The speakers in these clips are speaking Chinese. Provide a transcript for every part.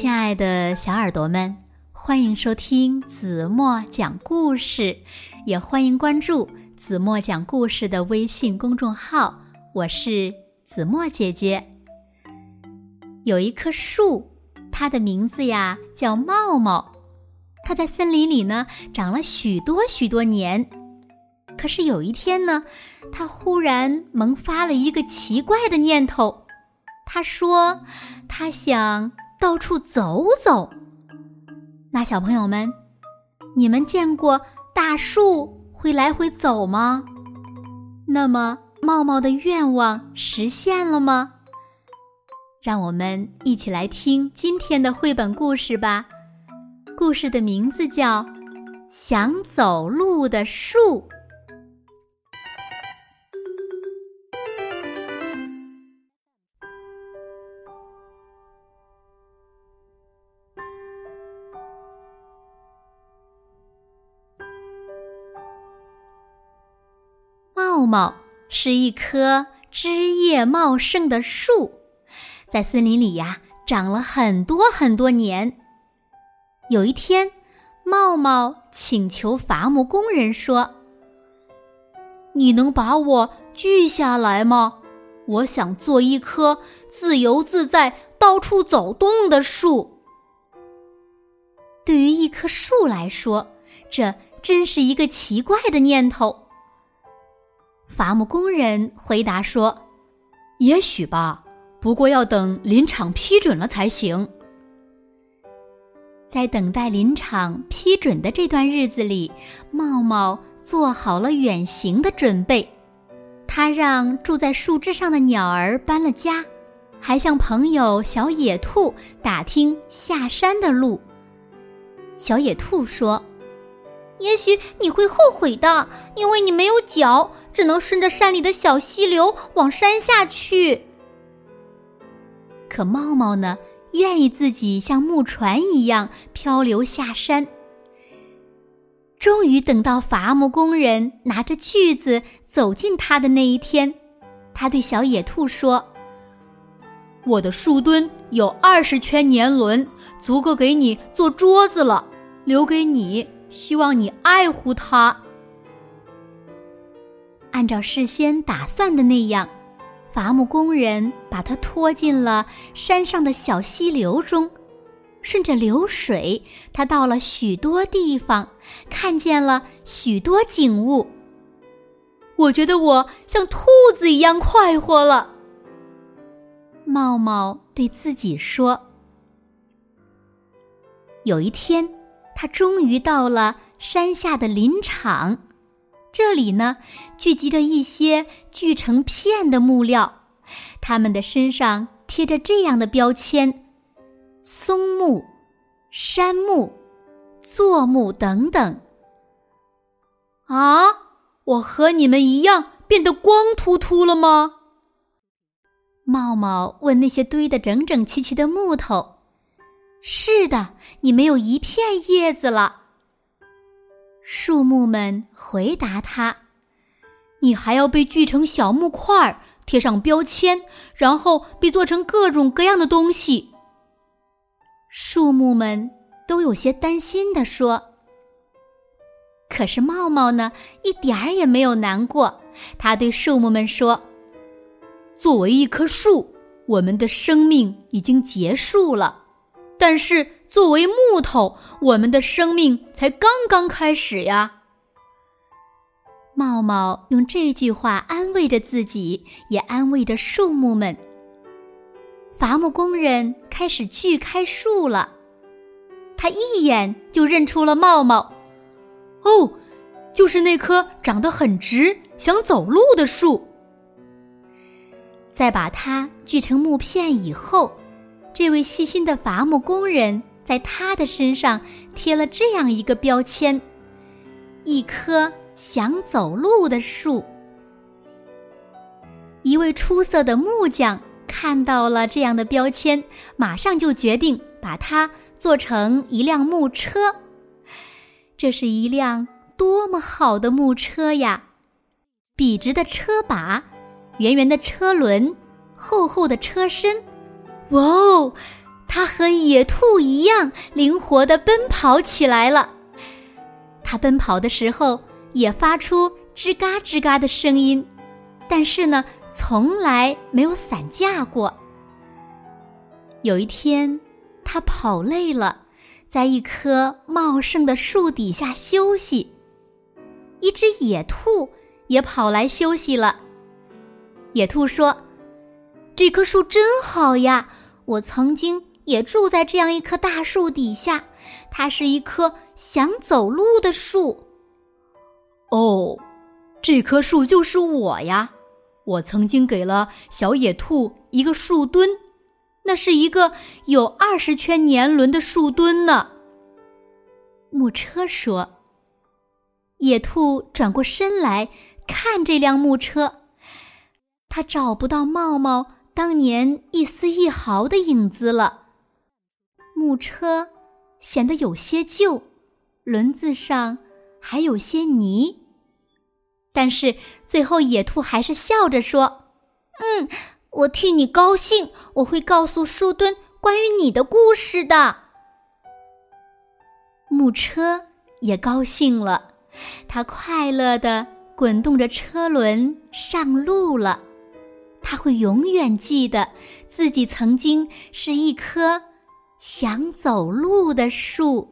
亲爱的小耳朵们，欢迎收听子墨讲故事，也欢迎关注子墨讲故事的微信公众号。我是子墨姐姐。有一棵树，它的名字呀叫茂茂，它在森林里呢长了许多许多年。可是有一天呢，它忽然萌发了一个奇怪的念头，他说：“他想。”到处走走。那小朋友们，你们见过大树会来回走吗？那么茂茂的愿望实现了吗？让我们一起来听今天的绘本故事吧。故事的名字叫《想走路的树》。茂茂是一棵枝叶茂盛的树，在森林里呀长了很多很多年。有一天，茂茂请求伐木工人说：“你能把我锯下来吗？我想做一棵自由自在、到处走动的树。”对于一棵树来说，这真是一个奇怪的念头。伐木工人回答说：“也许吧，不过要等林场批准了才行。”在等待林场批准的这段日子里，茂茂做好了远行的准备。他让住在树枝上的鸟儿搬了家，还向朋友小野兔打听下山的路。小野兔说。也许你会后悔的，因为你没有脚，只能顺着山里的小溪流往山下去。可茂茂呢，愿意自己像木船一样漂流下山。终于等到伐木工人拿着锯子走进他的那一天，他对小野兔说：“我的树墩有二十圈年轮，足够给你做桌子了，留给你。”希望你爱护它。按照事先打算的那样，伐木工人把它拖进了山上的小溪流中，顺着流水，他到了许多地方，看见了许多景物。我觉得我像兔子一样快活了。茂茂对自己说：“有一天。”他终于到了山下的林场，这里呢聚集着一些锯成片的木料，他们的身上贴着这样的标签：松木、杉木、柞木等等。啊，我和你们一样变得光秃秃了吗？茂茂问那些堆得整整齐齐的木头。是的，你没有一片叶子了。树木们回答他：“你还要被锯成小木块儿，贴上标签，然后被做成各种各样的东西。”树木们都有些担心的说：“可是茂茂呢，一点儿也没有难过。他对树木们说：‘作为一棵树，我们的生命已经结束了。’”但是，作为木头，我们的生命才刚刚开始呀。茂茂用这句话安慰着自己，也安慰着树木们。伐木工人开始锯开树了，他一眼就认出了茂茂。哦，就是那棵长得很直、想走路的树。在把它锯成木片以后。这位细心的伐木工人在他的身上贴了这样一个标签：“一棵想走路的树。”一位出色的木匠看到了这样的标签，马上就决定把它做成一辆木车。这是一辆多么好的木车呀！笔直的车把，圆圆的车轮，厚厚的车身。哇哦，它和野兔一样灵活的奔跑起来了。它奔跑的时候也发出吱嘎吱嘎的声音，但是呢，从来没有散架过。有一天，它跑累了，在一棵茂盛的树底下休息。一只野兔也跑来休息了。野兔说：“这棵树真好呀！我曾经也住在这样一棵大树底下，它是一棵想走路的树。”哦，这棵树就是我呀！我曾经给了小野兔一个树墩，那是一个有二十圈年轮的树墩呢。木车说。野兔转过身来看这辆木车，他找不到茂茂当年一丝一毫的影子了。木车显得有些旧，轮子上还有些泥。但是最后，野兔还是笑着说：“嗯，我替你高兴，我会告诉树墩关于你的故事的。”木车也高兴了。它快乐的滚动着车轮上路了，他会永远记得自己曾经是一棵想走路的树。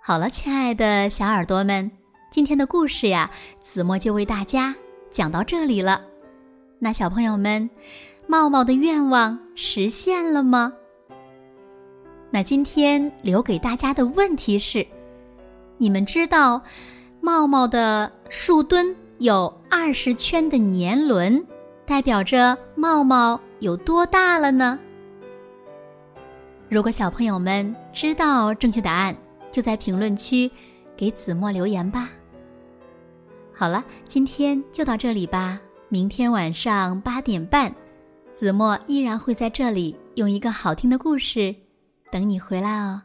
好了，亲爱的小耳朵们，今天的故事呀，子墨就为大家讲到这里了。那小朋友们，茂茂的愿望实现了吗？那今天留给大家的问题是：你们知道，茂茂的树墩有二十圈的年轮，代表着茂茂有多大了呢？如果小朋友们知道正确答案，就在评论区给子墨留言吧。好了，今天就到这里吧。明天晚上八点半，子墨依然会在这里用一个好听的故事。等你回来哦，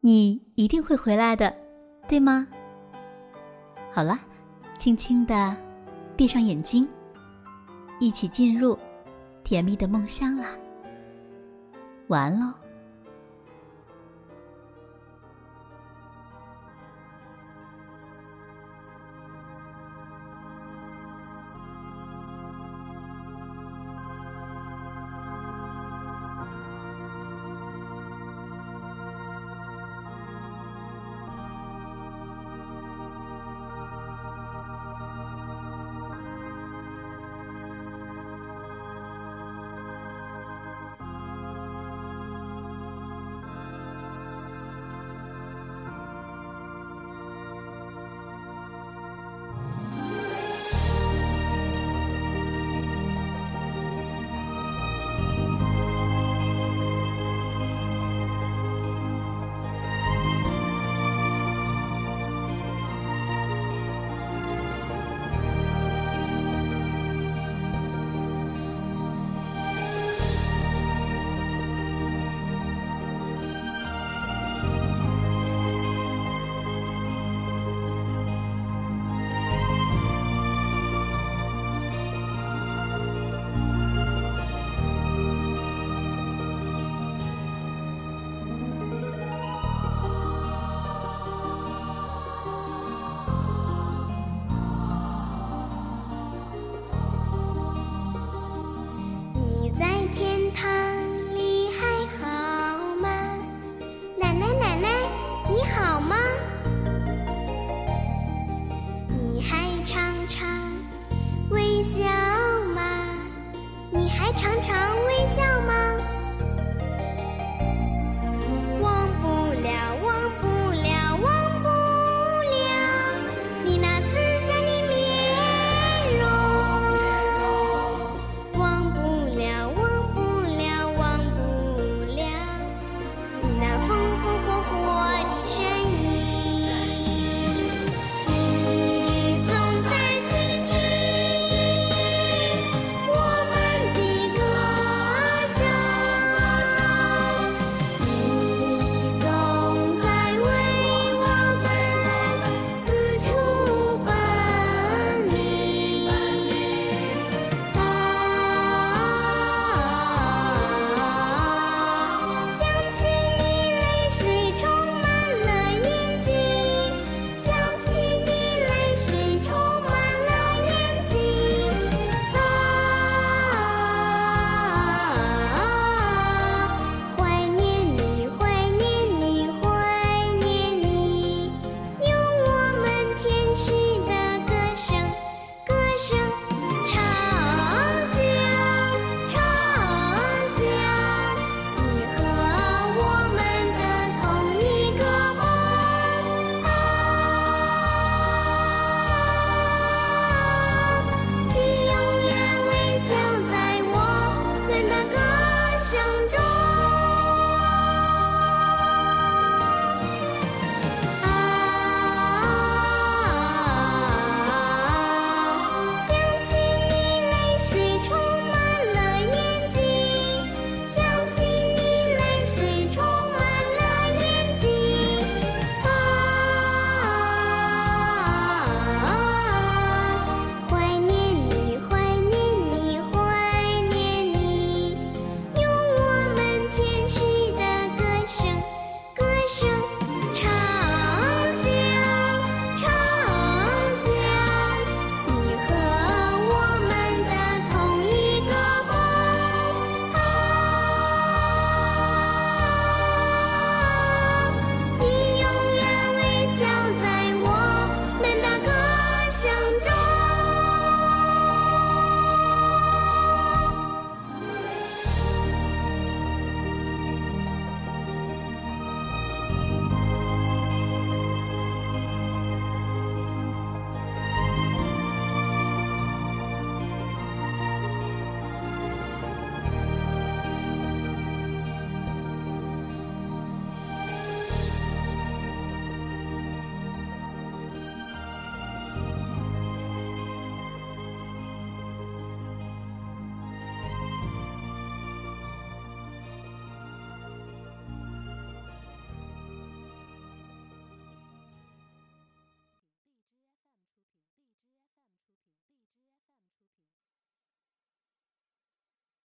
你一定会回来的，对吗？好了，轻轻的闭上眼睛，一起进入甜蜜的梦乡啦。晚安喽。